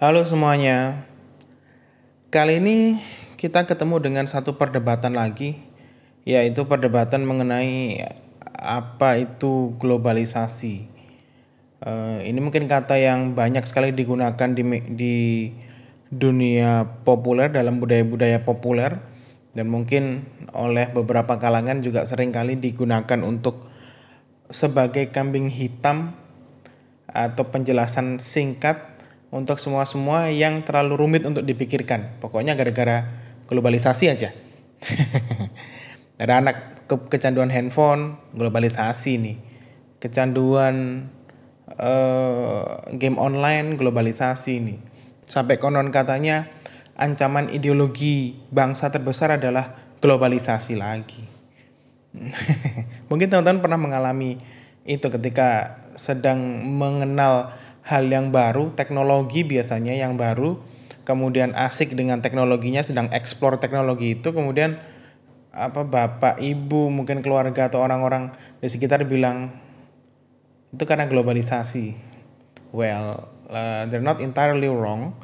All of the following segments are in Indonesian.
Halo semuanya. Kali ini kita ketemu dengan satu perdebatan lagi, yaitu perdebatan mengenai apa itu globalisasi. Uh, ini mungkin kata yang banyak sekali digunakan di, di dunia populer dalam budaya-budaya populer dan mungkin oleh beberapa kalangan juga sering kali digunakan untuk sebagai kambing hitam atau penjelasan singkat untuk semua-semua yang terlalu rumit untuk dipikirkan. Pokoknya gara-gara globalisasi aja. Ada anak ke kecanduan handphone, globalisasi nih. Kecanduan uh, game online, globalisasi nih. Sampai konon katanya ancaman ideologi bangsa terbesar adalah globalisasi lagi. Mungkin teman-teman pernah mengalami itu ketika sedang mengenal hal yang baru, teknologi biasanya yang baru, kemudian asik dengan teknologinya, sedang eksplor teknologi itu, kemudian apa bapak, ibu, mungkin keluarga atau orang-orang di sekitar bilang itu karena globalisasi. Well, uh, they're not entirely wrong.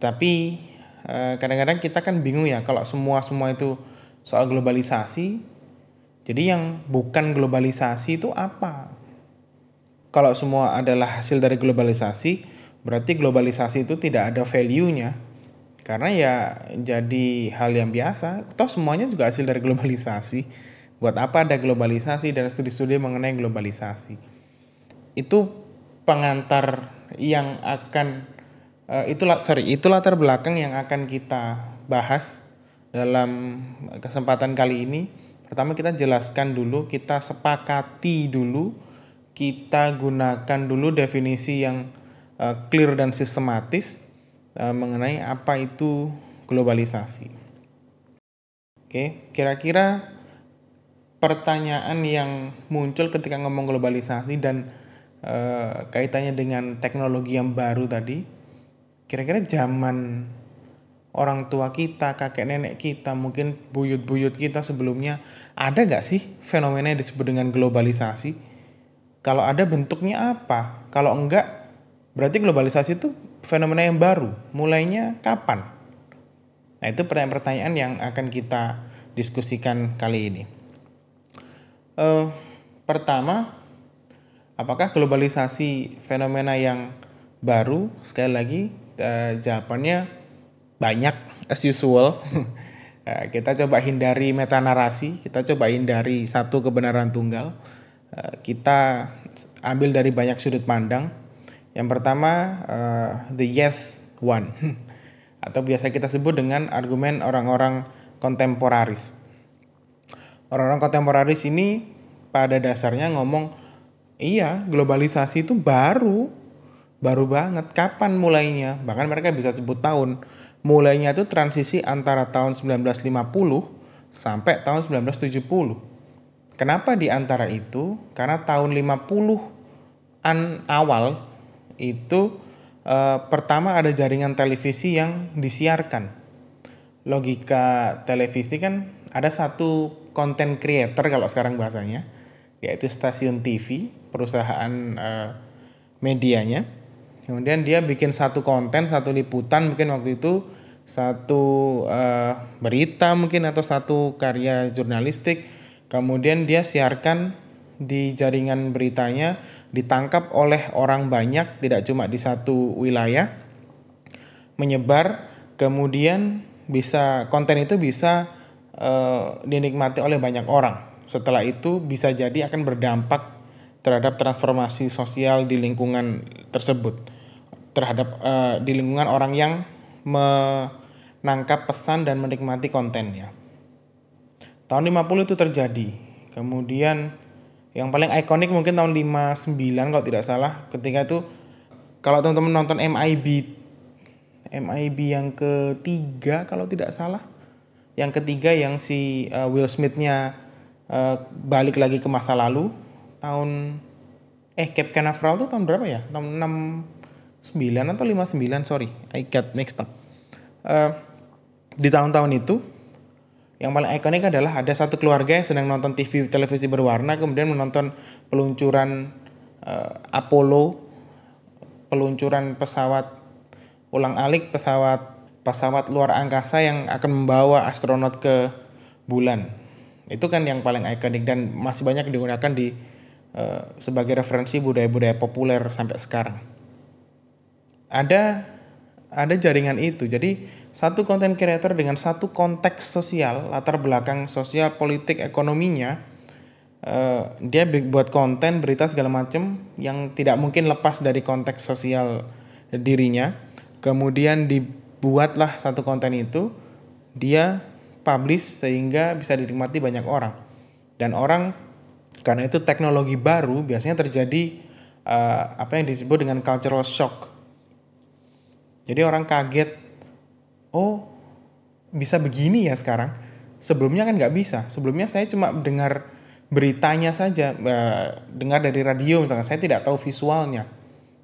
Tapi uh, kadang-kadang kita kan bingung ya kalau semua semua itu soal globalisasi. Jadi yang bukan globalisasi itu apa? Kalau semua adalah hasil dari globalisasi, berarti globalisasi itu tidak ada value-nya. Karena ya jadi hal yang biasa, toh semuanya juga hasil dari globalisasi. Buat apa ada globalisasi dan studi-studi mengenai globalisasi? Itu pengantar yang akan uh, itulah sorry itu latar belakang yang akan kita bahas dalam kesempatan kali ini. Pertama kita jelaskan dulu, kita sepakati dulu kita gunakan dulu definisi yang uh, clear dan sistematis uh, mengenai apa itu globalisasi. Oke, kira-kira pertanyaan yang muncul ketika ngomong globalisasi dan uh, kaitannya dengan teknologi yang baru tadi, kira-kira zaman orang tua kita, kakek nenek kita, mungkin buyut-buyut kita sebelumnya, ada nggak sih fenomena yang disebut dengan globalisasi? Kalau ada bentuknya apa? Kalau enggak, berarti globalisasi itu fenomena yang baru. Mulainya kapan? Nah, itu pertanyaan-pertanyaan yang akan kita diskusikan kali ini. Uh, pertama, apakah globalisasi fenomena yang baru? Sekali lagi, uh, jawabannya banyak as usual. uh, kita coba hindari meta narasi, kita coba hindari satu kebenaran tunggal Eh, kita ambil dari banyak sudut pandang. Yang pertama, uh, the yes one, atau biasa kita sebut dengan argumen orang-orang kontemporaris. Orang-orang kontemporaris ini pada dasarnya ngomong, iya globalisasi itu baru, baru banget. Kapan mulainya? Bahkan mereka bisa sebut tahun. Mulainya itu transisi antara tahun 1950 sampai tahun 1970 Kenapa di antara itu? Karena tahun 50-an awal itu eh, pertama ada jaringan televisi yang disiarkan. Logika televisi kan ada satu konten creator kalau sekarang bahasanya, yaitu stasiun TV, perusahaan eh, medianya. Kemudian dia bikin satu konten, satu liputan mungkin waktu itu satu eh, berita mungkin atau satu karya jurnalistik Kemudian dia siarkan di jaringan beritanya ditangkap oleh orang banyak tidak cuma di satu wilayah menyebar kemudian bisa konten itu bisa uh, dinikmati oleh banyak orang. Setelah itu bisa jadi akan berdampak terhadap transformasi sosial di lingkungan tersebut terhadap uh, di lingkungan orang yang menangkap pesan dan menikmati kontennya Tahun 50 itu terjadi. Kemudian yang paling ikonik mungkin tahun 59 kalau tidak salah. Ketika itu kalau teman-teman nonton MIB MIB yang ketiga kalau tidak salah. Yang ketiga yang si uh, Will Smith-nya uh, balik lagi ke masa lalu. Tahun eh Cape Canaveral tuh tahun berapa ya? Tahun 69 atau 59 sorry. I got mixed up. Uh, di tahun-tahun itu yang paling ikonik adalah ada satu keluarga yang sedang nonton TV televisi berwarna kemudian menonton peluncuran uh, Apollo, peluncuran pesawat ulang-alik pesawat pesawat luar angkasa yang akan membawa astronot ke bulan. Itu kan yang paling ikonik dan masih banyak digunakan di uh, sebagai referensi budaya-budaya populer sampai sekarang. Ada ada jaringan itu. Jadi satu konten creator dengan satu konteks sosial, latar belakang sosial, politik, ekonominya, uh, dia buat konten berita segala macam yang tidak mungkin lepas dari konteks sosial dirinya. Kemudian di buatlah satu konten itu dia publish sehingga bisa dinikmati banyak orang dan orang karena itu teknologi baru biasanya terjadi uh, apa yang disebut dengan cultural shock jadi orang kaget oh bisa begini ya sekarang? Sebelumnya kan nggak bisa. Sebelumnya saya cuma dengar beritanya saja uh, dengar dari radio misalnya saya tidak tahu visualnya.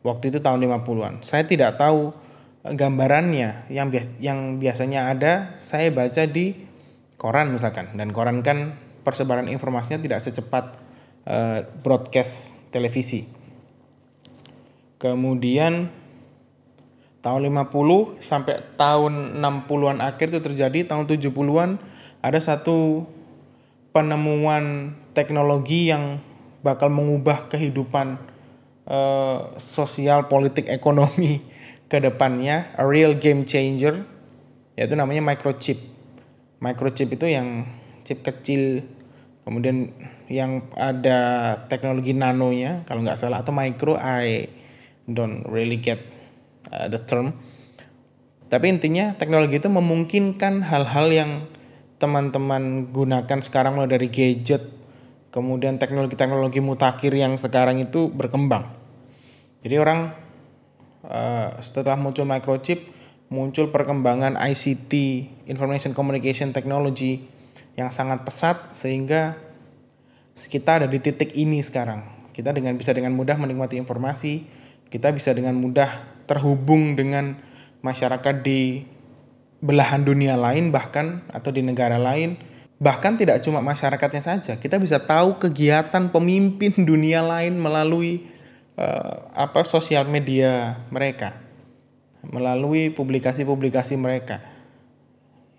Waktu itu tahun 50-an saya tidak tahu gambarannya. Yang bias yang biasanya ada saya baca di koran misalkan. Dan koran kan persebaran informasinya tidak secepat uh, broadcast televisi. Kemudian tahun 50 sampai tahun 60-an akhir itu terjadi tahun 70-an ada satu penemuan teknologi yang bakal mengubah kehidupan uh, sosial politik ekonomi ke depannya a real game changer yaitu namanya microchip. Microchip itu yang chip kecil kemudian yang ada teknologi nanonya kalau nggak salah atau micro I don't really get uh, the term. Tapi intinya teknologi itu memungkinkan hal-hal yang teman-teman gunakan sekarang mulai dari gadget, kemudian teknologi-teknologi mutakhir yang sekarang itu berkembang. Jadi orang Eh, setelah muncul microchip muncul perkembangan ICT information communication technology yang sangat pesat sehingga kita ada di titik ini sekarang kita dengan bisa dengan mudah menikmati informasi kita bisa dengan mudah terhubung dengan masyarakat di belahan dunia lain bahkan atau di negara lain bahkan tidak cuma masyarakatnya saja. Kita bisa tahu kegiatan pemimpin dunia lain melalui uh, apa sosial media mereka. Melalui publikasi-publikasi mereka.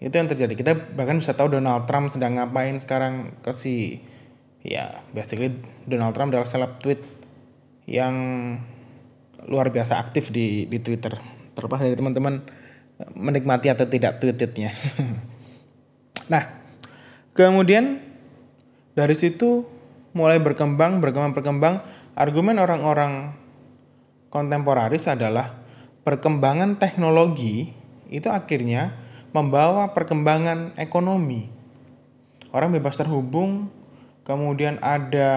Itu yang terjadi. Kita bahkan bisa tahu Donald Trump sedang ngapain sekarang ke si ya basically Donald Trump adalah seleb tweet yang luar biasa aktif di di Twitter. Terlepas dari teman-teman menikmati atau tidak tweetnya nah kemudian dari situ mulai berkembang berkembang berkembang. Argumen orang-orang kontemporaris adalah perkembangan teknologi itu akhirnya membawa perkembangan ekonomi. Orang bebas terhubung, kemudian ada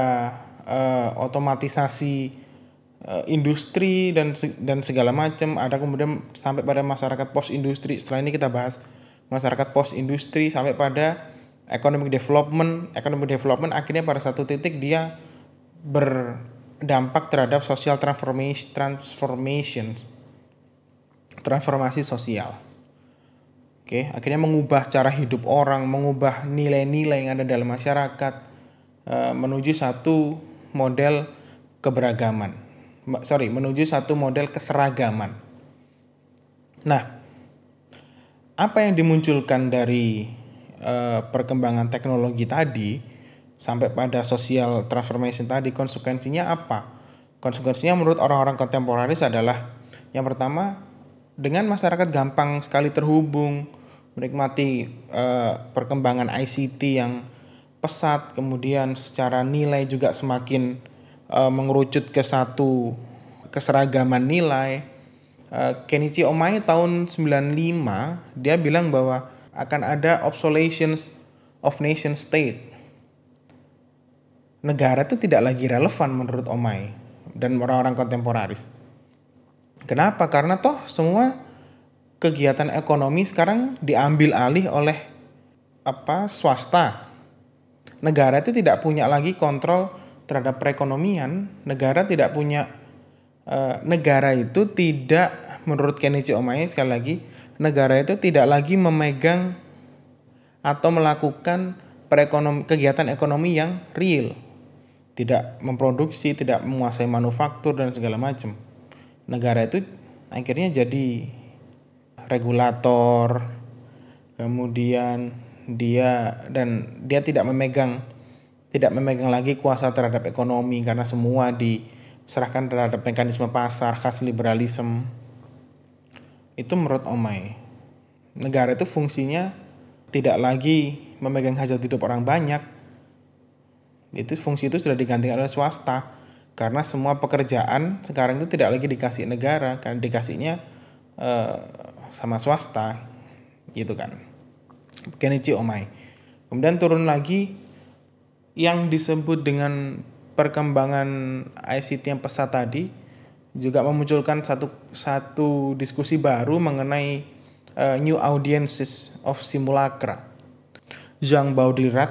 uh, otomatisasi industri dan dan segala macam, ada kemudian sampai pada masyarakat post industri. Setelah ini kita bahas masyarakat post industri sampai pada economic development. Economic development akhirnya pada satu titik dia ber dampak terhadap social transformation transformation transformasi sosial. Oke, akhirnya mengubah cara hidup orang, mengubah nilai-nilai yang ada dalam masyarakat uh, menuju satu model keberagaman. Sorry, menuju satu model keseragaman. Nah, apa yang dimunculkan dari uh, perkembangan teknologi tadi? sampai pada social transformation tadi konsekuensinya apa? Konsekuensinya menurut orang-orang kontemporaris adalah yang pertama dengan masyarakat gampang sekali terhubung, menikmati uh, perkembangan ICT yang pesat, kemudian secara nilai juga semakin uh, mengerucut ke satu keseragaman nilai. Uh, Kenichi Omae tahun 95 dia bilang bahwa akan ada obsolescence of nation state negara itu tidak lagi relevan menurut Omai dan orang-orang kontemporaris. Kenapa? Karena toh semua kegiatan ekonomi sekarang diambil alih oleh apa swasta. Negara itu tidak punya lagi kontrol terhadap perekonomian. Negara tidak punya uh, negara itu tidak menurut Kenichi Omae sekali lagi negara itu tidak lagi memegang atau melakukan perekonom kegiatan ekonomi yang real tidak memproduksi, tidak menguasai manufaktur dan segala macam. Negara itu akhirnya jadi regulator, kemudian dia dan dia tidak memegang tidak memegang lagi kuasa terhadap ekonomi karena semua diserahkan terhadap mekanisme pasar khas liberalisme. Itu menurut Omai negara itu fungsinya tidak lagi memegang hajat hidup orang banyak. Itu fungsi itu sudah digantikan oleh swasta karena semua pekerjaan sekarang itu tidak lagi dikasih negara karena dikasihnya uh, sama swasta gitu kan. Kenichi Omai kemudian turun lagi yang disebut dengan perkembangan ICT yang pesat tadi juga memunculkan satu satu diskusi baru mengenai uh, new audiences of simulacra. Jean Baudrillard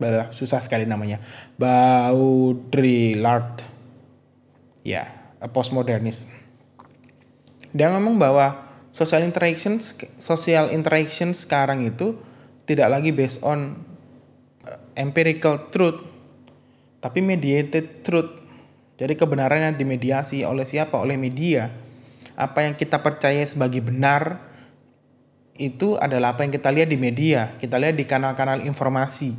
bah, susah sekali namanya. Baudrillard. Ya, yeah, postmodernis. Dia ngomong bahwa social interaction social interaction sekarang itu tidak lagi based on empirical truth tapi mediated truth. Jadi kebenaran yang dimediasi oleh siapa? Oleh media. Apa yang kita percaya sebagai benar itu adalah apa yang kita lihat di media. Kita lihat di kanal-kanal informasi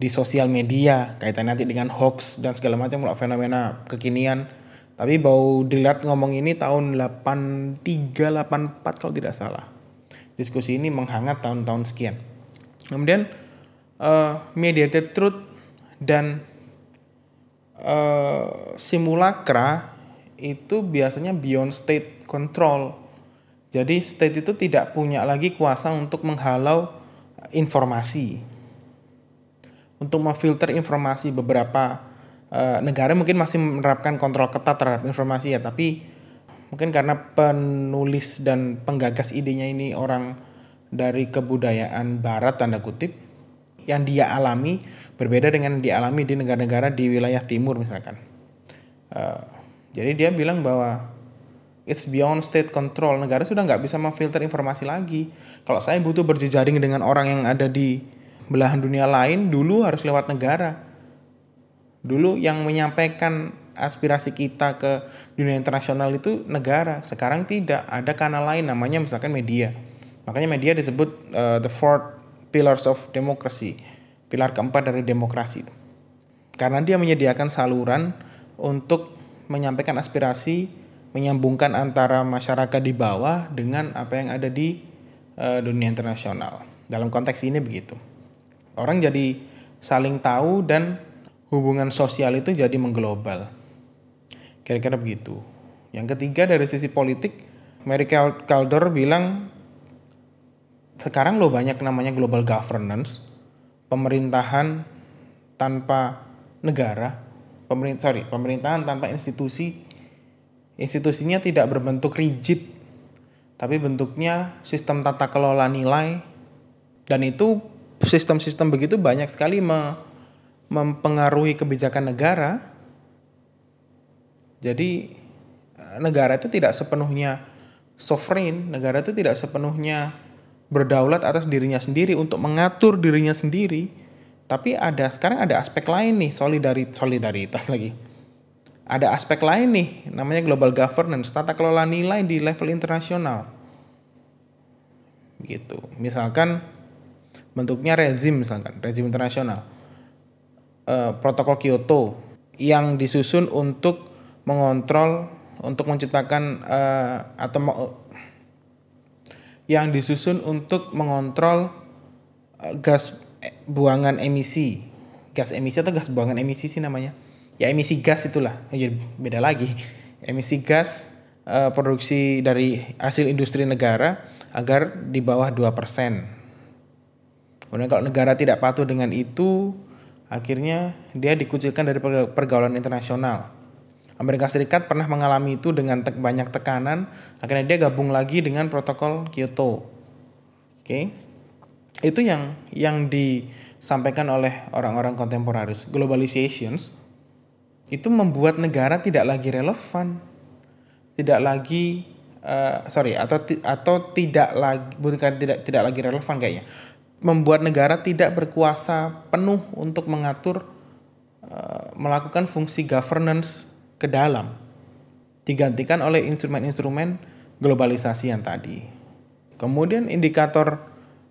di sosial media kaitan nanti dengan hoax dan segala macam fenomena kekinian tapi bau dilihat ngomong ini tahun 83 84 kalau tidak salah. Diskusi ini menghangat tahun-tahun sekian. Kemudian uh, mediated truth dan uh, simulacra itu biasanya beyond state control. Jadi state itu tidak punya lagi kuasa untuk menghalau informasi. Untuk memfilter informasi beberapa uh, negara mungkin masih menerapkan kontrol ketat terhadap informasi ya, tapi mungkin karena penulis dan penggagas idenya ini orang dari kebudayaan barat tanda kutip yang dia alami berbeda dengan yang dialami di negara-negara di wilayah timur misalkan. Uh, jadi dia bilang bahwa it's beyond state control. Negara sudah nggak bisa memfilter informasi lagi. Kalau saya butuh berjejaring dengan orang yang ada di belahan dunia lain, dulu harus lewat negara. Dulu yang menyampaikan aspirasi kita ke dunia internasional itu negara. Sekarang tidak, ada kanal lain namanya misalkan media. Makanya media disebut uh, the fourth pillars of democracy. Pilar keempat dari demokrasi. Karena dia menyediakan saluran untuk menyampaikan aspirasi, menyambungkan antara masyarakat di bawah dengan apa yang ada di uh, dunia internasional. Dalam konteks ini begitu. Orang jadi saling tahu dan hubungan sosial itu jadi mengglobal. Kira-kira begitu. Yang ketiga dari sisi politik, Mary Calder bilang sekarang lo banyak namanya global governance, pemerintahan tanpa negara, pemerintah sorry, pemerintahan tanpa institusi, institusinya tidak berbentuk rigid, tapi bentuknya sistem tata kelola nilai, dan itu sistem-sistem begitu banyak sekali me, mempengaruhi kebijakan negara. Jadi negara itu tidak sepenuhnya sovereign, negara itu tidak sepenuhnya berdaulat atas dirinya sendiri untuk mengatur dirinya sendiri. Tapi ada sekarang ada aspek lain nih, solidaritas solidaritas lagi. Ada aspek lain nih, namanya global governance, tata kelola nilai di level internasional. Gitu. Misalkan bentuknya rezim misalkan, rezim internasional uh, protokol Kyoto yang disusun untuk mengontrol untuk menciptakan uh, atau yang disusun untuk mengontrol uh, gas buangan emisi gas emisi atau gas buangan emisi sih namanya ya emisi gas itulah jadi beda lagi emisi gas uh, produksi dari hasil industri negara agar di bawah 2%. Kemudian kalau negara tidak patuh dengan itu, akhirnya dia dikucilkan dari pergaulan internasional. Amerika Serikat pernah mengalami itu dengan te banyak tekanan, akhirnya dia gabung lagi dengan protokol Kyoto. Oke. Okay? Itu yang yang disampaikan oleh orang-orang kontemporaris. Globalizations itu membuat negara tidak lagi relevan. Tidak lagi uh, sorry atau atau tidak lagi bukan tidak tidak lagi relevan kayaknya membuat negara tidak berkuasa penuh untuk mengatur uh, melakukan fungsi governance ke dalam digantikan oleh instrumen-instrumen globalisasi yang tadi. Kemudian indikator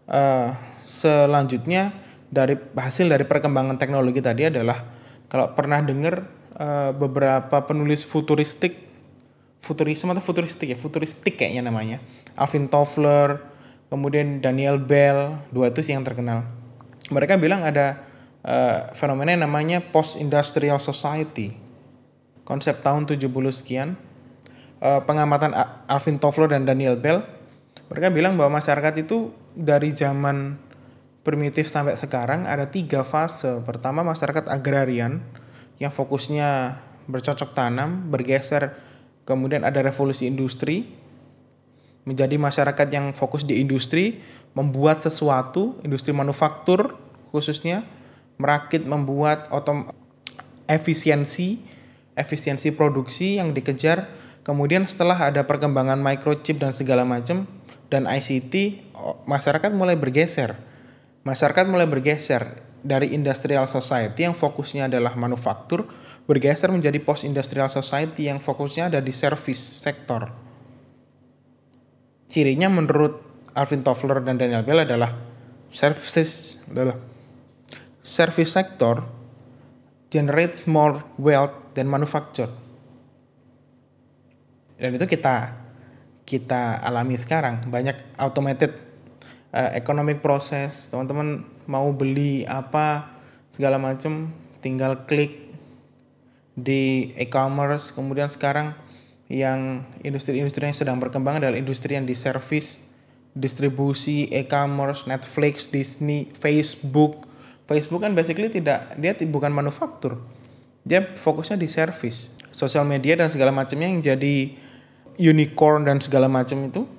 uh, selanjutnya dari hasil dari perkembangan teknologi tadi adalah kalau pernah dengar uh, beberapa penulis futuristik futurisme atau futuristik ya futuristik kayaknya namanya. Alvin Toffler kemudian Daniel Bell dua itu sih yang terkenal. Mereka bilang ada uh, fenomena yang namanya post industrial society konsep tahun 70 sekian. Uh, pengamatan Alvin Toffler dan Daniel Bell. Mereka bilang bahwa masyarakat itu dari zaman primitif sampai sekarang ada tiga fase. Pertama masyarakat agrarian yang fokusnya bercocok tanam bergeser kemudian ada revolusi industri, menjadi masyarakat yang fokus di industri, membuat sesuatu, industri manufaktur khususnya, merakit, membuat otom efisiensi, efisiensi produksi yang dikejar. Kemudian setelah ada perkembangan microchip dan segala macam dan ICT, masyarakat mulai bergeser. Masyarakat mulai bergeser dari industrial society yang fokusnya adalah manufaktur bergeser menjadi post industrial society yang fokusnya ada di service sektor. Cirinya menurut Alvin Toffler dan Daniel Bell adalah services adalah service sector generates more wealth than manufacture. Dan itu kita kita alami sekarang. Banyak automated uh, economic process. Teman-teman mau beli apa segala macam tinggal klik di e-commerce. Kemudian sekarang yang industri-industri yang sedang berkembang adalah industri yang di service distribusi e-commerce Netflix Disney Facebook Facebook kan basically tidak dia bukan manufaktur dia fokusnya di service sosial media dan segala macamnya yang jadi unicorn dan segala macam itu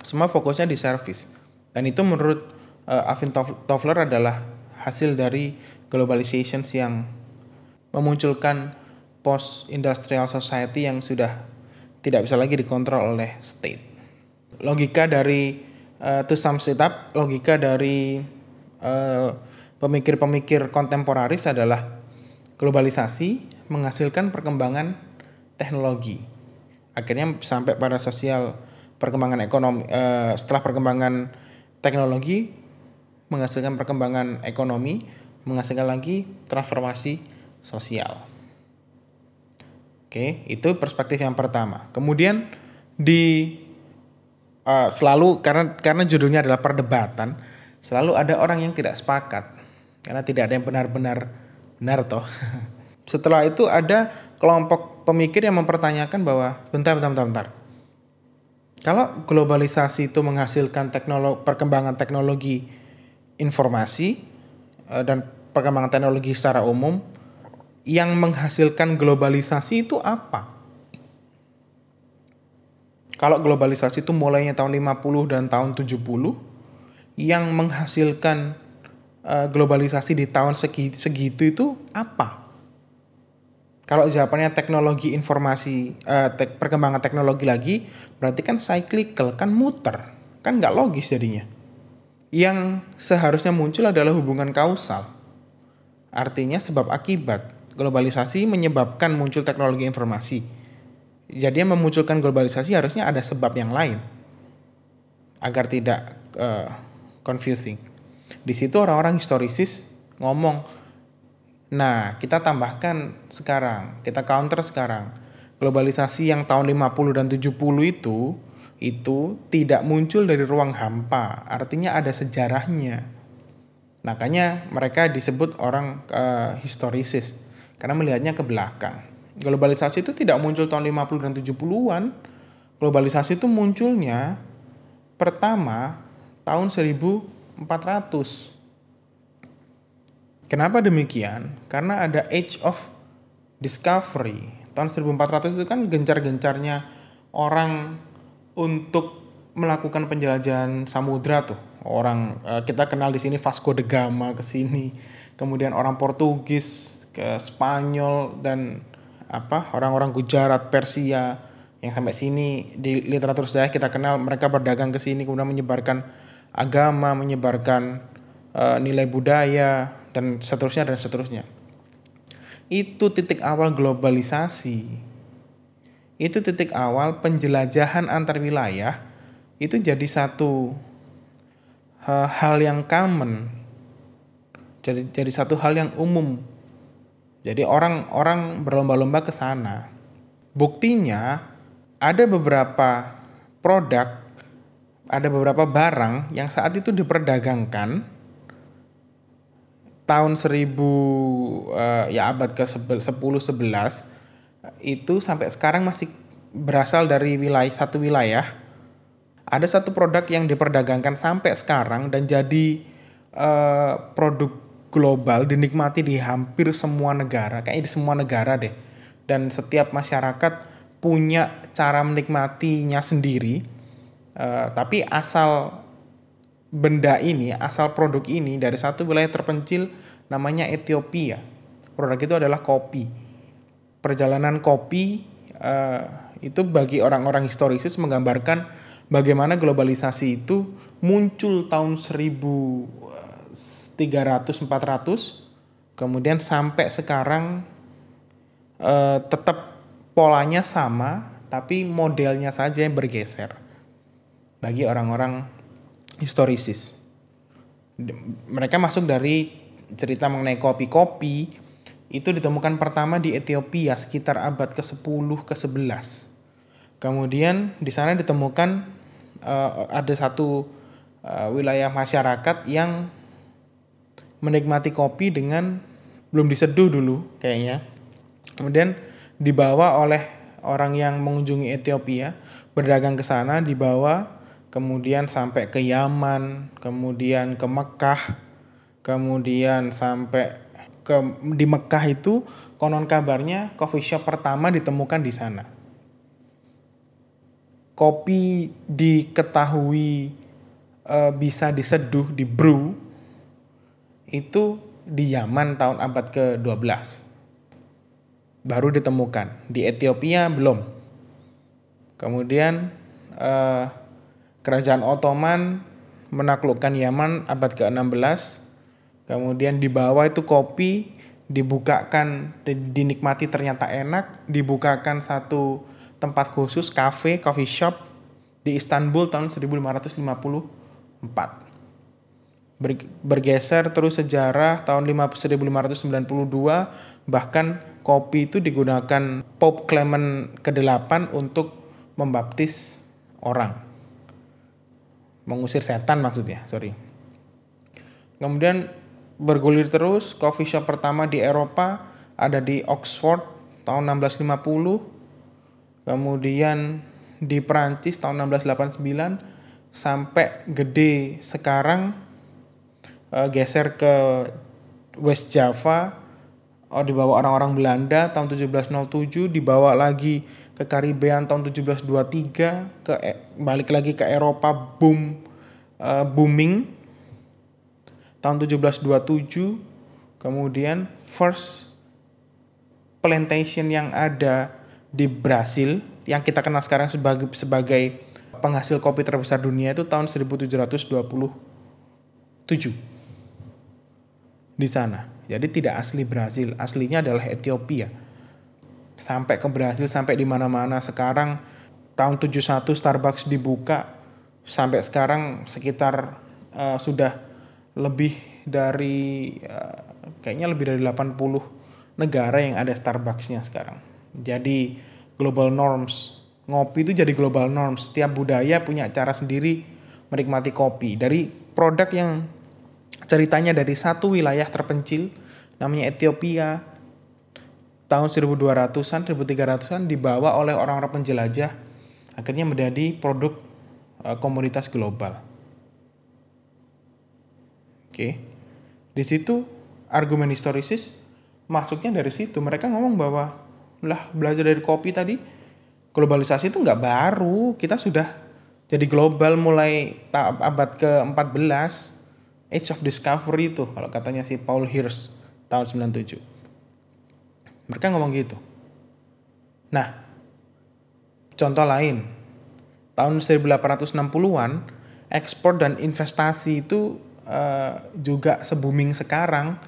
semua fokusnya di service dan itu menurut uh, Toffler adalah hasil dari globalization yang memunculkan post industrial society yang sudah tidak bisa lagi dikontrol oleh state. Logika dari uh, to sum it up, logika dari eh, pemikir-pemikir kontemporaris adalah globalisasi menghasilkan perkembangan teknologi. Akhirnya sampai pada sosial perkembangan ekonomi uh, setelah perkembangan teknologi menghasilkan perkembangan ekonomi, menghasilkan lagi transformasi sosial. Oke, itu perspektif yang pertama. Kemudian di uh, selalu karena karena judulnya adalah perdebatan, selalu ada orang yang tidak sepakat karena tidak ada yang benar-benar benar toh. Setelah itu ada kelompok pemikir yang mempertanyakan bahwa bentar bentar bentar bentar. Kalau globalisasi itu menghasilkan teknologi perkembangan teknologi informasi uh, dan perkembangan teknologi secara umum, yang menghasilkan globalisasi itu apa? Kalau globalisasi itu mulainya tahun 50 dan tahun 70, yang menghasilkan uh, globalisasi di tahun segitu, segitu itu apa? Kalau jawabannya teknologi informasi, uh, tek, perkembangan teknologi lagi, berarti kan cyclical, kan muter. Kan nggak logis jadinya. Yang seharusnya muncul adalah hubungan kausal. Artinya sebab akibat globalisasi menyebabkan muncul teknologi informasi. Jadi yang memunculkan globalisasi harusnya ada sebab yang lain agar tidak uh, confusing. Di situ orang-orang historisis ngomong, nah kita tambahkan sekarang, kita counter sekarang. Globalisasi yang tahun 50 dan 70 itu itu tidak muncul dari ruang hampa, artinya ada sejarahnya. Makanya mereka disebut orang uh, historisis karena melihatnya ke belakang. Globalisasi itu tidak muncul tahun 50 dan 70-an. Globalisasi itu munculnya pertama tahun 1400. Kenapa demikian? Karena ada Age of Discovery. Tahun 1400 itu kan gencar-gencarnya orang untuk melakukan penjelajahan samudra tuh. Orang eh, kita kenal di sini Vasco da Gama ke sini. Kemudian orang Portugis ke Spanyol dan apa orang-orang Gujarat, Persia yang sampai sini di literatur saya kita kenal mereka berdagang ke sini kemudian menyebarkan agama, menyebarkan uh, nilai budaya dan seterusnya dan seterusnya. Itu titik awal globalisasi. Itu titik awal penjelajahan antar wilayah itu jadi satu uh, hal yang common. Jadi jadi satu hal yang umum. Jadi orang-orang berlomba-lomba ke sana. Buktinya ada beberapa produk, ada beberapa barang yang saat itu diperdagangkan tahun 1000 uh, ya abad ke 10 11 itu sampai sekarang masih berasal dari wilayah satu wilayah. Ada satu produk yang diperdagangkan sampai sekarang dan jadi uh, produk global dinikmati di hampir semua negara, kayaknya di semua negara deh. Dan setiap masyarakat punya cara menikmatinya sendiri. Uh, tapi asal benda ini, asal produk ini dari satu wilayah terpencil namanya Ethiopia. Produk itu adalah kopi. Perjalanan kopi uh, itu bagi orang-orang historisis menggambarkan bagaimana globalisasi itu muncul tahun 1300 400 kemudian sampai sekarang eh, tetap polanya sama tapi modelnya saja yang bergeser bagi orang-orang historisis mereka masuk dari cerita mengenai kopi-kopi itu ditemukan pertama di Ethiopia sekitar abad ke-10 ke-11. Kemudian di sana ditemukan uh, ada satu uh, wilayah masyarakat yang menikmati kopi dengan belum diseduh dulu kayaknya. Kemudian dibawa oleh orang yang mengunjungi Ethiopia, berdagang ke sana, dibawa kemudian sampai ke Yaman, kemudian ke Mekah, kemudian sampai ke di Mekah itu konon kabarnya coffee shop pertama ditemukan di sana. Kopi diketahui e, bisa diseduh, di brew itu di Yaman tahun abad ke-12. Baru ditemukan. Di Ethiopia belum. Kemudian e, kerajaan Ottoman menaklukkan Yaman abad ke-16 Kemudian di bawah itu kopi dibukakan dinikmati ternyata enak, dibukakan satu tempat khusus cafe, coffee shop di Istanbul tahun 1554. Bergeser terus sejarah tahun 1592 bahkan kopi itu digunakan Pope Clement ke-8 untuk membaptis orang. Mengusir setan maksudnya, sorry. Kemudian bergulir terus. Coffee shop pertama di Eropa ada di Oxford tahun 1650. Kemudian di Prancis tahun 1689 sampai gede sekarang uh, geser ke West Java oh dibawa orang-orang Belanda tahun 1707 dibawa lagi ke Karibean tahun 1723 ke e, balik lagi ke Eropa boom uh, booming tahun 1727 kemudian first plantation yang ada di Brasil yang kita kenal sekarang sebagai sebagai penghasil kopi terbesar dunia itu tahun 1727 di sana. Jadi tidak asli Brasil, aslinya adalah Ethiopia. Sampai ke Brasil, sampai di mana-mana. Sekarang tahun 71 Starbucks dibuka, sampai sekarang sekitar uh, sudah lebih dari uh, kayaknya lebih dari 80 negara yang ada Starbucksnya sekarang. Jadi global norms ngopi itu jadi global norms. Setiap budaya punya cara sendiri menikmati kopi. Dari produk yang ceritanya dari satu wilayah terpencil namanya Ethiopia tahun 1200-an, 1300-an dibawa oleh orang-orang penjelajah akhirnya menjadi produk uh, komunitas global. Oke. Di situ argumen historisis masuknya dari situ. Mereka ngomong bahwa lah belajar dari kopi tadi globalisasi itu nggak baru. Kita sudah jadi global mulai abad ke-14 Age of Discovery itu kalau katanya si Paul Hirsch tahun 97. Mereka ngomong gitu. Nah, contoh lain. Tahun 1860-an ekspor dan investasi itu uh, juga se booming sekarang.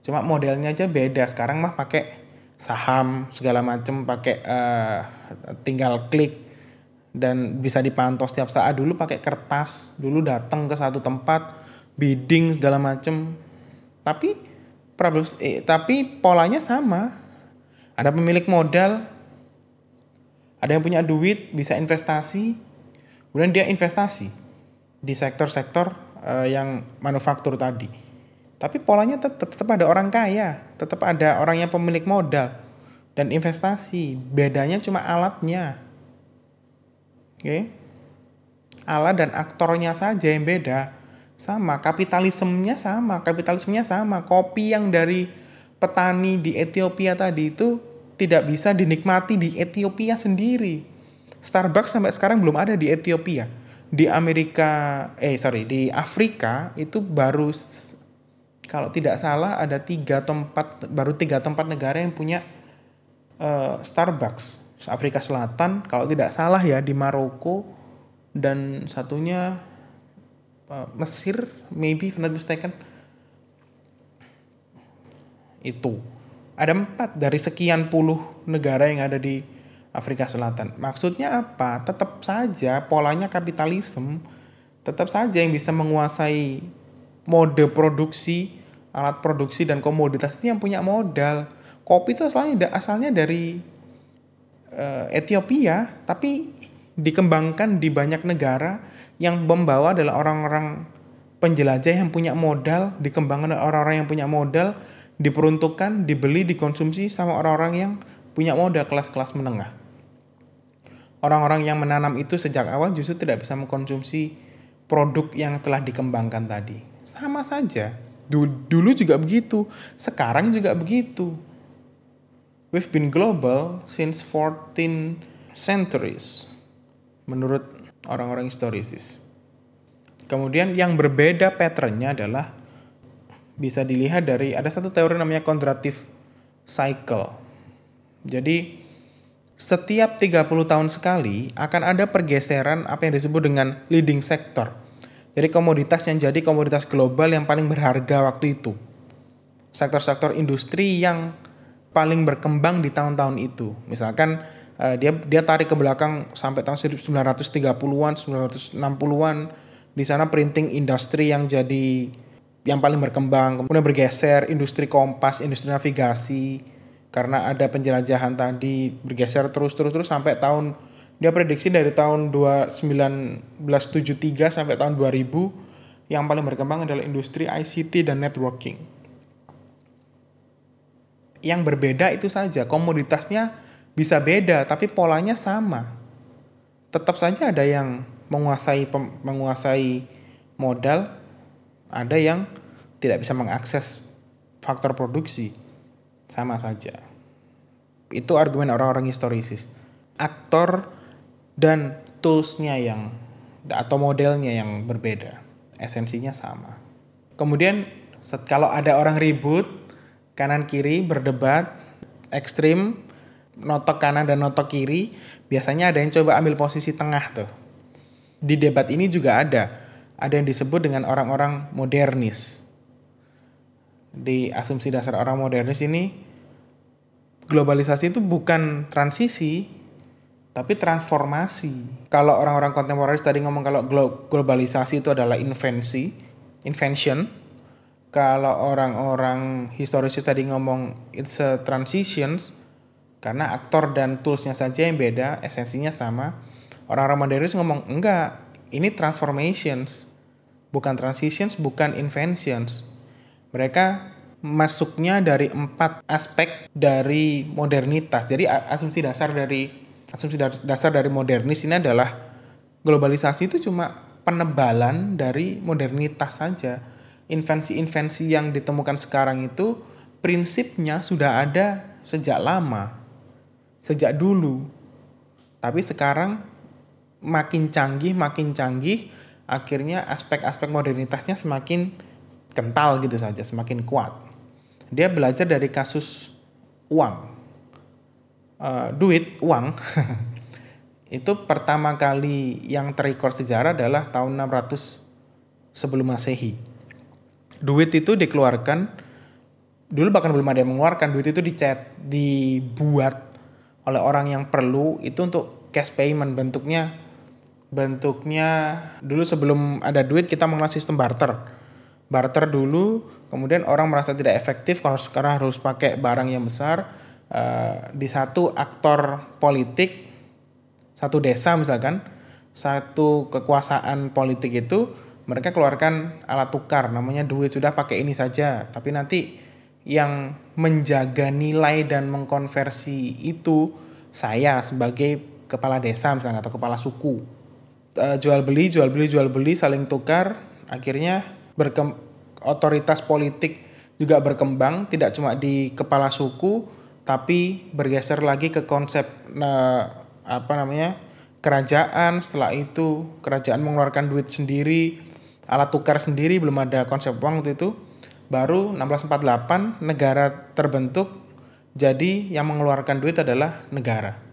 Cuma modelnya aja beda. Sekarang mah pakai saham segala macem pakai uh, tinggal klik. Dan bisa dipantau setiap saat. Dulu pakai kertas dulu datang ke satu tempat bidding segala macem. Tapi problem eh, tapi polanya sama ada pemilik modal ada yang punya duit bisa investasi kemudian dia investasi di sektor-sektor uh, yang manufaktur tadi tapi polanya tetap tetap ada orang kaya tetap ada orang yang pemilik modal dan investasi bedanya cuma alatnya Oke. Okay? Alat dan aktornya saja yang beda. Sama, kapitalismenya sama, kapitalismenya sama. Kopi yang dari petani di Ethiopia tadi itu tidak bisa dinikmati di Ethiopia sendiri. Starbucks sampai sekarang belum ada di Ethiopia. Di Amerika, eh sorry, di Afrika itu baru kalau tidak salah ada tiga tempat, baru tiga tempat negara yang punya uh, Starbucks Afrika Selatan kalau tidak salah ya di Maroko dan satunya uh, Mesir maybe if not mistaken itu ada empat dari sekian puluh negara yang ada di Afrika Selatan. Maksudnya apa? Tetap saja polanya kapitalisme. Tetap saja yang bisa menguasai mode produksi alat produksi dan komoditas ini yang punya modal. Kopi itu asalnya asalnya dari uh, Ethiopia tapi dikembangkan di banyak negara. Yang membawa adalah orang-orang penjelajah yang punya modal, dikembangkan oleh orang-orang yang punya modal, diperuntukkan, dibeli, dikonsumsi sama orang-orang yang punya modal kelas-kelas menengah. Orang-orang yang menanam itu sejak awal justru tidak bisa mengkonsumsi produk yang telah dikembangkan tadi. Sama saja. Dulu juga begitu, sekarang juga begitu. We've been global since 14 centuries menurut orang-orang historisis. Kemudian yang berbeda patternnya adalah bisa dilihat dari ada satu teori namanya kontratif cycle. Jadi setiap 30 tahun sekali akan ada pergeseran apa yang disebut dengan leading sector. Jadi komoditas yang jadi komoditas global yang paling berharga waktu itu. Sektor-sektor industri yang paling berkembang di tahun-tahun itu. Misalkan uh, dia dia tarik ke belakang sampai tahun 1930-an, 1960-an di sana printing industri yang jadi yang paling berkembang, kemudian bergeser industri kompas, industri navigasi karena ada penjelajahan tadi bergeser terus terus terus sampai tahun dia prediksi dari tahun 1973 sampai tahun 2000 yang paling berkembang adalah industri ICT dan networking yang berbeda itu saja. Komoditasnya bisa beda, tapi polanya sama. Tetap saja ada yang menguasai menguasai modal, ada yang tidak bisa mengakses faktor produksi. Sama saja. Itu argumen orang-orang historisis. Aktor dan toolsnya yang atau modelnya yang berbeda. Esensinya sama. Kemudian kalau ada orang ribut, kanan kiri berdebat ekstrim notok kanan dan notok kiri biasanya ada yang coba ambil posisi tengah tuh di debat ini juga ada ada yang disebut dengan orang-orang modernis. Di asumsi dasar orang modernis ini globalisasi itu bukan transisi tapi transformasi. Kalau orang-orang kontemporer tadi ngomong kalau globalisasi itu adalah invensi invention. Kalau orang-orang historis tadi ngomong it's a transitions karena aktor dan toolsnya saja yang beda esensinya sama. Orang-orang modernis ngomong enggak ini transformations bukan transitions bukan inventions. Mereka masuknya dari empat aspek dari modernitas. Jadi asumsi dasar dari asumsi dasar dari modernis ini adalah globalisasi itu cuma penebalan dari modernitas saja. Invensi-invensi yang ditemukan sekarang itu prinsipnya sudah ada sejak lama, sejak dulu. Tapi sekarang makin canggih, makin canggih, akhirnya aspek-aspek modernitasnya semakin kental gitu saja, semakin kuat. Dia belajar dari kasus uang, uh, duit, uang. itu pertama kali yang terikor sejarah adalah tahun 600 sebelum Masehi duit itu dikeluarkan dulu bahkan belum ada yang mengeluarkan duit itu dicat dibuat oleh orang yang perlu itu untuk cash payment bentuknya bentuknya dulu sebelum ada duit kita mengenal sistem barter. Barter dulu, kemudian orang merasa tidak efektif kalau sekarang harus pakai barang yang besar. Uh, di satu aktor politik, satu desa misalkan, satu kekuasaan politik itu mereka keluarkan alat tukar namanya duit sudah pakai ini saja tapi nanti yang menjaga nilai dan mengkonversi itu saya sebagai kepala desa misalnya atau kepala suku uh, jual beli jual beli jual beli saling tukar. Akhirnya berkem otoritas politik juga berkembang tidak cuma di kepala suku tapi bergeser lagi ke konsep uh, apa namanya kerajaan. Setelah itu kerajaan mengeluarkan duit sendiri alat tukar sendiri belum ada konsep uang waktu itu. Baru 1648 negara terbentuk. Jadi yang mengeluarkan duit adalah negara.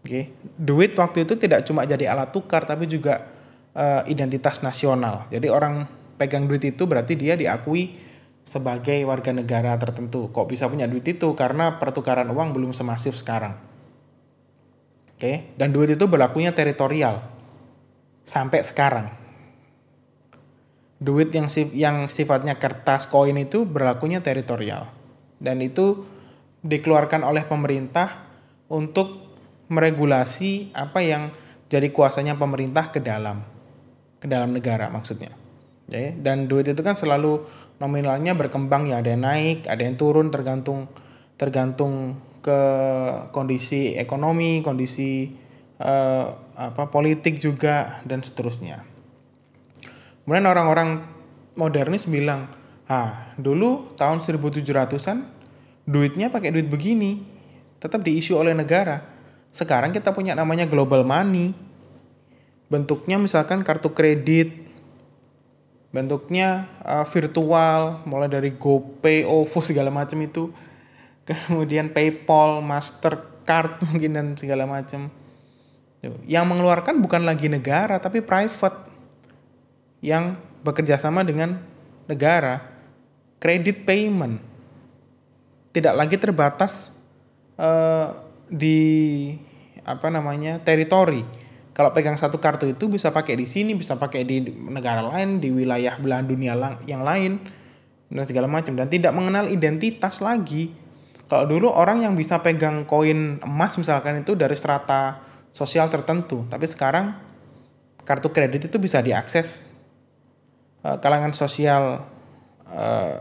Oke, okay. duit waktu itu tidak cuma jadi alat tukar tapi juga uh, identitas nasional. Jadi orang pegang duit itu berarti dia diakui sebagai warga negara tertentu. Kok bisa punya duit itu? Karena pertukaran uang belum semasif sekarang. Oke, okay. dan duit itu berlakunya teritorial sampai sekarang duit yang sif yang sifatnya kertas koin itu berlakunya teritorial dan itu dikeluarkan oleh pemerintah untuk meregulasi apa yang jadi kuasanya pemerintah ke dalam ke dalam negara maksudnya ya dan duit itu kan selalu nominalnya berkembang ya ada yang naik ada yang turun tergantung tergantung ke kondisi ekonomi kondisi uh, apa politik juga dan seterusnya Kemudian orang-orang modernis bilang, ah dulu tahun 1700-an duitnya pakai duit begini, tetap diisu oleh negara. Sekarang kita punya namanya global money. Bentuknya misalkan kartu kredit, bentuknya uh, virtual, mulai dari GoPay, OVO segala macam itu. Kemudian PayPal, Mastercard mungkin dan segala macam. Yang mengeluarkan bukan lagi negara tapi private yang bekerja sama dengan negara, kredit payment tidak lagi terbatas uh, di apa namanya teritori. Kalau pegang satu kartu itu bisa pakai di sini, bisa pakai di negara lain, di wilayah belahan dunia yang lain dan segala macam dan tidak mengenal identitas lagi. Kalau dulu orang yang bisa pegang koin emas misalkan itu dari strata sosial tertentu, tapi sekarang kartu kredit itu bisa diakses Eh, kalangan sosial uh,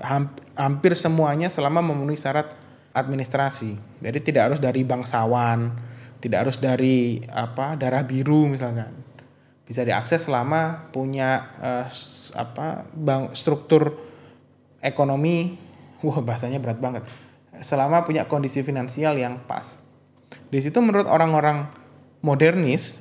hampir semuanya selama memenuhi syarat administrasi. Jadi tidak harus dari bangsawan, tidak harus dari apa darah biru misalkan. Bisa diakses selama punya uh, apa bang, struktur ekonomi, wah bahasanya berat banget. Selama punya kondisi finansial yang pas. Di situ menurut orang-orang modernis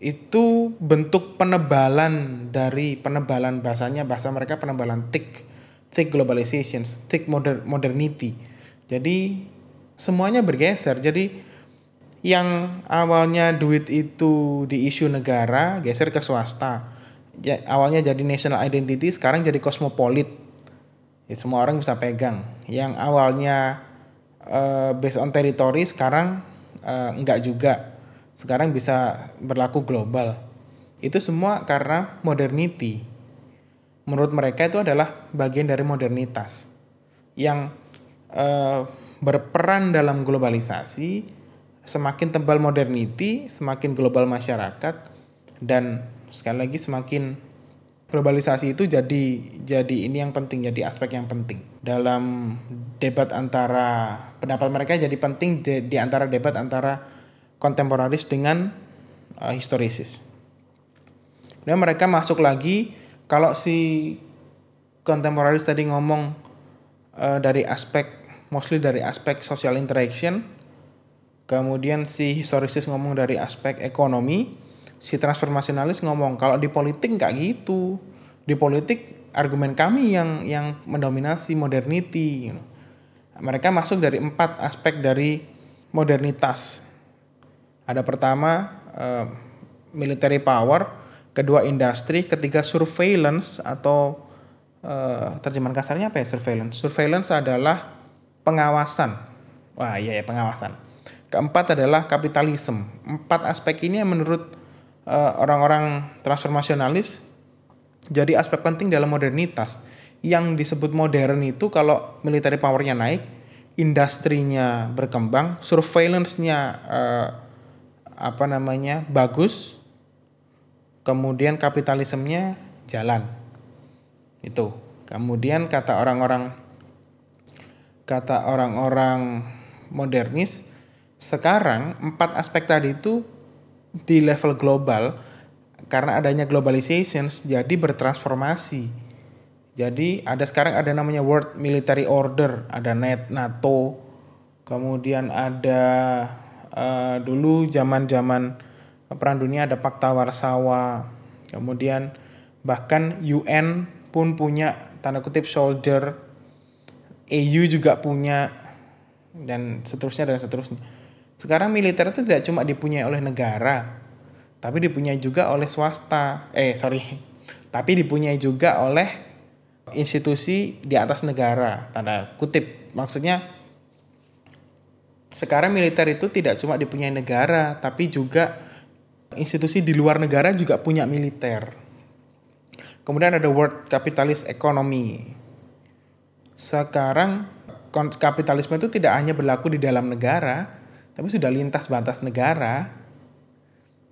itu bentuk penebalan dari penebalan bahasanya bahasa mereka penebalan thick thick globalization thick modern modernity jadi semuanya bergeser. Jadi yang awalnya duit itu di isu negara geser ke swasta. Ya, awalnya jadi national identity sekarang jadi kosmopolit ya, semua orang bisa pegang. Yang awalnya uh, based on territory sekarang uh, enggak juga. Sekarang bisa berlaku global. Itu semua karena modernity. Menurut mereka itu adalah bagian dari modernitas. Yang uh, berperan dalam globalisasi. Semakin tebal modernity, semakin global masyarakat dan sekali lagi semakin globalisasi itu jadi jadi ini yang penting jadi aspek yang penting dalam debat antara pendapat mereka jadi penting di, di antara debat antara kontemporaris dengan uh, historisis. Kemudian mereka masuk lagi kalau si kontemporaris tadi ngomong uh, dari aspek mostly dari aspek social interaction, kemudian si historisis ngomong dari aspek ekonomi, si transformasionalis ngomong kalau di politik nggak gitu. Di politik argumen kami yang yang mendominasi modernity. Mereka masuk dari empat aspek dari modernitas ada pertama uh, military power, kedua industri, ketiga surveillance atau uh, terjemahan kasarnya apa ya surveillance? Surveillance adalah pengawasan. Wah iya ya pengawasan. Keempat adalah kapitalisme. Empat aspek ini yang menurut uh, orang-orang transformasionalis jadi aspek penting dalam modernitas yang disebut modern itu kalau military powernya naik industrinya berkembang surveillance-nya uh, apa namanya bagus kemudian kapitalismenya jalan itu kemudian kata orang-orang kata orang-orang modernis sekarang empat aspek tadi itu di level global karena adanya globalization jadi bertransformasi. Jadi ada sekarang ada namanya World Military Order, ada net NATO, kemudian ada uh, dulu zaman-zaman perang dunia ada Pakta Warsawa, kemudian bahkan UN pun punya tanda kutip soldier, EU juga punya dan seterusnya dan seterusnya. Sekarang militer itu tidak cuma dipunyai oleh negara, tapi dipunyai juga oleh swasta. Eh, sorry. Tapi dipunyai juga oleh institusi di atas negara, tanda kutip. Maksudnya sekarang militer itu tidak cuma dipunyai negara, tapi juga institusi di luar negara juga punya militer. Kemudian ada World Capitalist Economy. Sekarang kapitalisme itu tidak hanya berlaku di dalam negara, tapi sudah lintas batas negara.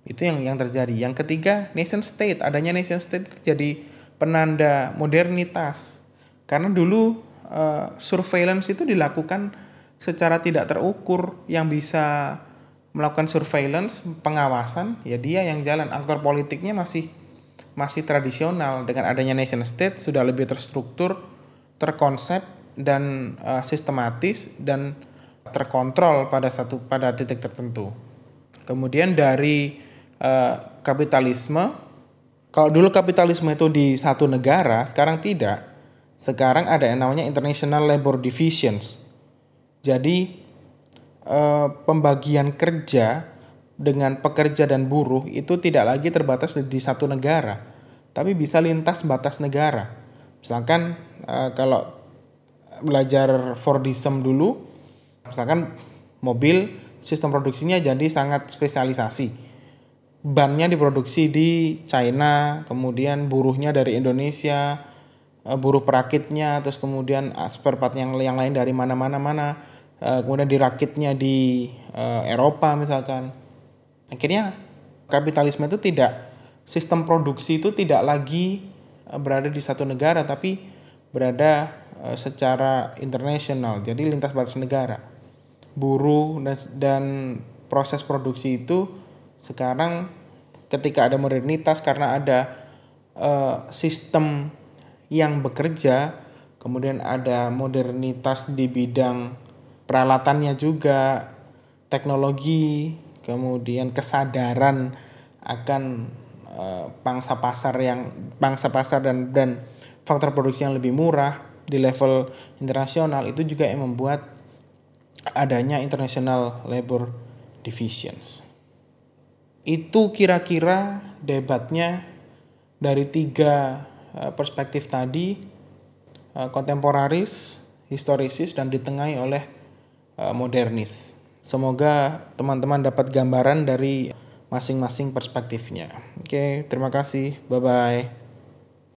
Itu yang yang terjadi. Yang ketiga nation state. Adanya nation state jadi penanda modernitas. Karena dulu uh, surveillance itu dilakukan secara tidak terukur. Yang bisa melakukan surveillance pengawasan ya dia yang jalan. Aktor politiknya masih masih tradisional. Dengan adanya nation state sudah lebih terstruktur terkonsep dan uh, sistematis dan terkontrol pada satu pada titik tertentu. Kemudian dari uh, kapitalisme, kalau dulu kapitalisme itu di satu negara, sekarang tidak. Sekarang ada yang namanya International Labor Divisions. Jadi uh, pembagian kerja dengan pekerja dan buruh itu tidak lagi terbatas di satu negara, tapi bisa lintas batas negara. Misalkan uh, kalau belajar Fordism dulu, misalkan mobil sistem produksinya jadi sangat spesialisasi. Bannya diproduksi di China kemudian buruhnya dari Indonesia eh, buruh perakitnya terus kemudian spare part yang yang lain dari mana-mana mana eh, kemudian dirakitnya di Eropa misalkan. Akhirnya kapitalisme itu tidak sistem produksi itu tidak lagi berada di satu negara tapi berada secara internasional jadi lintas batas negara. Buruh dan, dan proses produksi itu sekarang ketika ada modernitas karena ada uh, sistem yang bekerja kemudian ada modernitas di bidang peralatannya juga teknologi kemudian kesadaran akan uh, pangsa pasar yang pangsa pasar dan dan faktor produksi yang lebih murah di level internasional itu juga yang membuat adanya International Labor Divisions. Itu kira-kira debatnya dari tiga eh, perspektif tadi, eh, kontemporaris, historisis, dan ditengahi oleh eh, modernis. Semoga teman-teman dapat gambaran dari masing-masing perspektifnya. Oke, terima kasih. Bye-bye.